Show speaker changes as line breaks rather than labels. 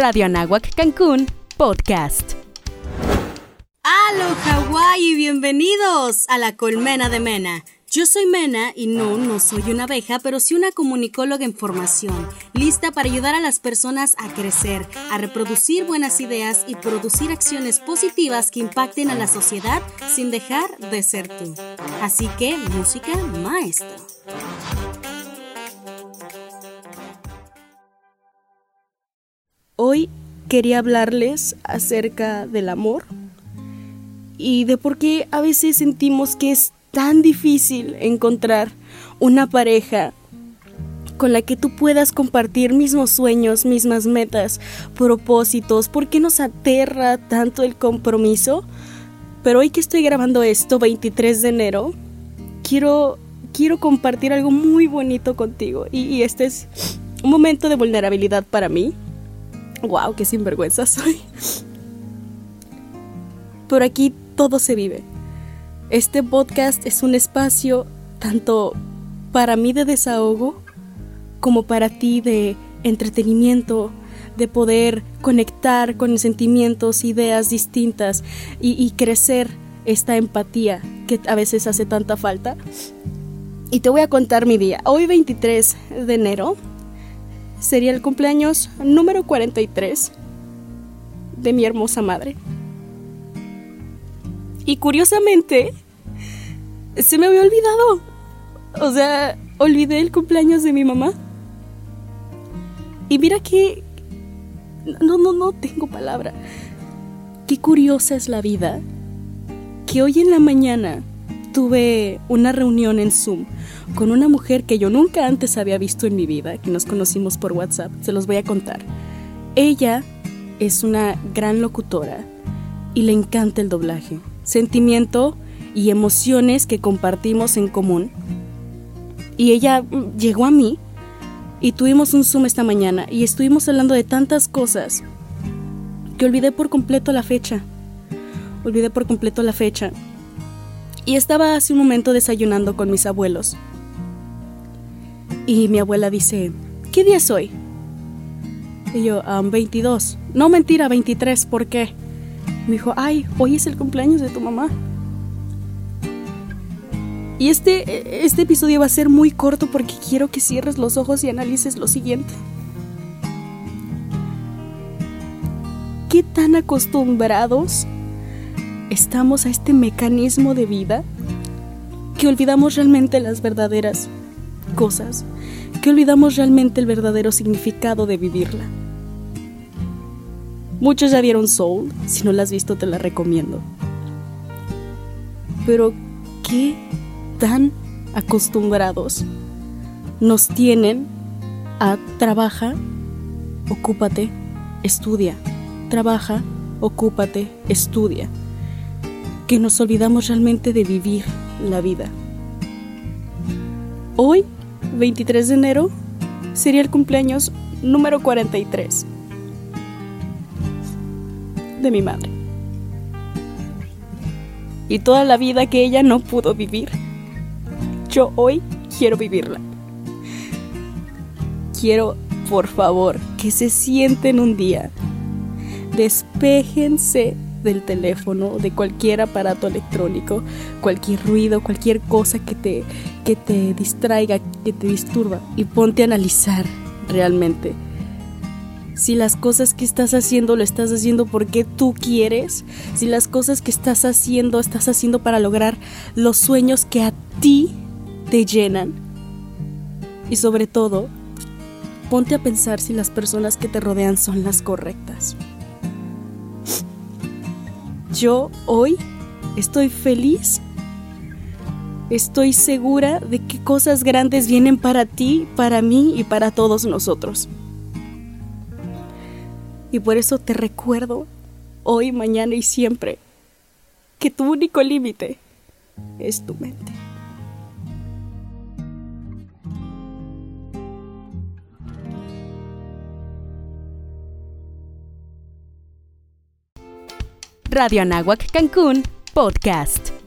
Radio Anáhuac Cancún, podcast.
¡Halo Hawái! Bienvenidos a la Colmena de Mena. Yo soy Mena y no, no soy una abeja, pero sí una comunicóloga en formación, lista para ayudar a las personas a crecer, a reproducir buenas ideas y producir acciones positivas que impacten a la sociedad sin dejar de ser tú. Así que, música maestro.
Quería hablarles acerca del amor y de por qué a veces sentimos que es tan difícil encontrar una pareja con la que tú puedas compartir mismos sueños, mismas metas, propósitos, por qué nos aterra tanto el compromiso. Pero hoy que estoy grabando esto, 23 de enero, quiero, quiero compartir algo muy bonito contigo y, y este es un momento de vulnerabilidad para mí Wow, qué sinvergüenza soy. Por aquí todo se vive. Este podcast es un espacio tanto para mí de desahogo como para ti de entretenimiento, de poder conectar con sentimientos, ideas distintas y, y, crecer esta empatía que a veces hace tanta falta. Y te voy a contar mi día. Hoy 23 de enero sería el cumpleaños número 43 de mi hermosa madre. Y curiosamente, se me había olvidado. O sea, olvidé el cumpleaños de mi mamá. Y mira que... No, no, no tengo palabra. Qué curiosa es la vida. Que hoy en la mañana tuve una reunión en Zoom con una mujer que yo nunca antes había visto en mi vida, que nos conocimos por WhatsApp, se los voy a contar. Ella es una gran locutora y le encanta el doblaje, sentimiento y emociones que compartimos en común. Y ella mm, llegó a mí y tuvimos un Zoom esta mañana y estuvimos hablando de tantas cosas que olvidé por completo la fecha. Olvidé por completo la fecha. Y estaba hace un momento desayunando con mis abuelos. Y mi abuela dice, ¿qué día es hoy? Y yo, 22. No mentira, 23, ¿por qué? Me dijo, ay, hoy es el cumpleaños de tu mamá. Y este, este episodio va a ser muy corto porque quiero que cierres los ojos y analices lo siguiente. ¿Qué tan acostumbrados estamos a este mecanismo de vida que olvidamos realmente las verdaderas cosas, que olvidamos realmente el verdadero significado de vivirla. Muchos ya vieron Soul, si no la has visto te la recomiendo. Pero, ¿qué tan acostumbrados nos tienen a trabaja, ocúpate, estudia, trabaja, ocúpate, estudia? Que nos olvidamos realmente de vivir la vida. Hoy, 23 de enero, sería el cumpleaños número 43 de mi madre. Y toda la vida que ella no pudo vivir, yo hoy quiero vivirla. Quiero, por favor, que se sienten un día, despéjense del teléfono, de cualquier aparato electrónico, cualquier ruido, cualquier cosa que te, que te distraiga, que te disturba y ponte a analizar realmente si las cosas que estás haciendo lo estás haciendo porque tú quieres, si las cosas que estás haciendo estás haciendo para lograr los sueños que a ti te llenan. Y sobre todo, ponte a pensar si las personas que te rodean son las correctas. Yo hoy estoy feliz. Estoy segura de que cosas grandes vienen para ti, para mí y para todos nosotros. Y por eso te recuerdo, hoy, mañana y siempre, que tu único límite es tu mente.
Radio Anáhuac Cancún, podcast.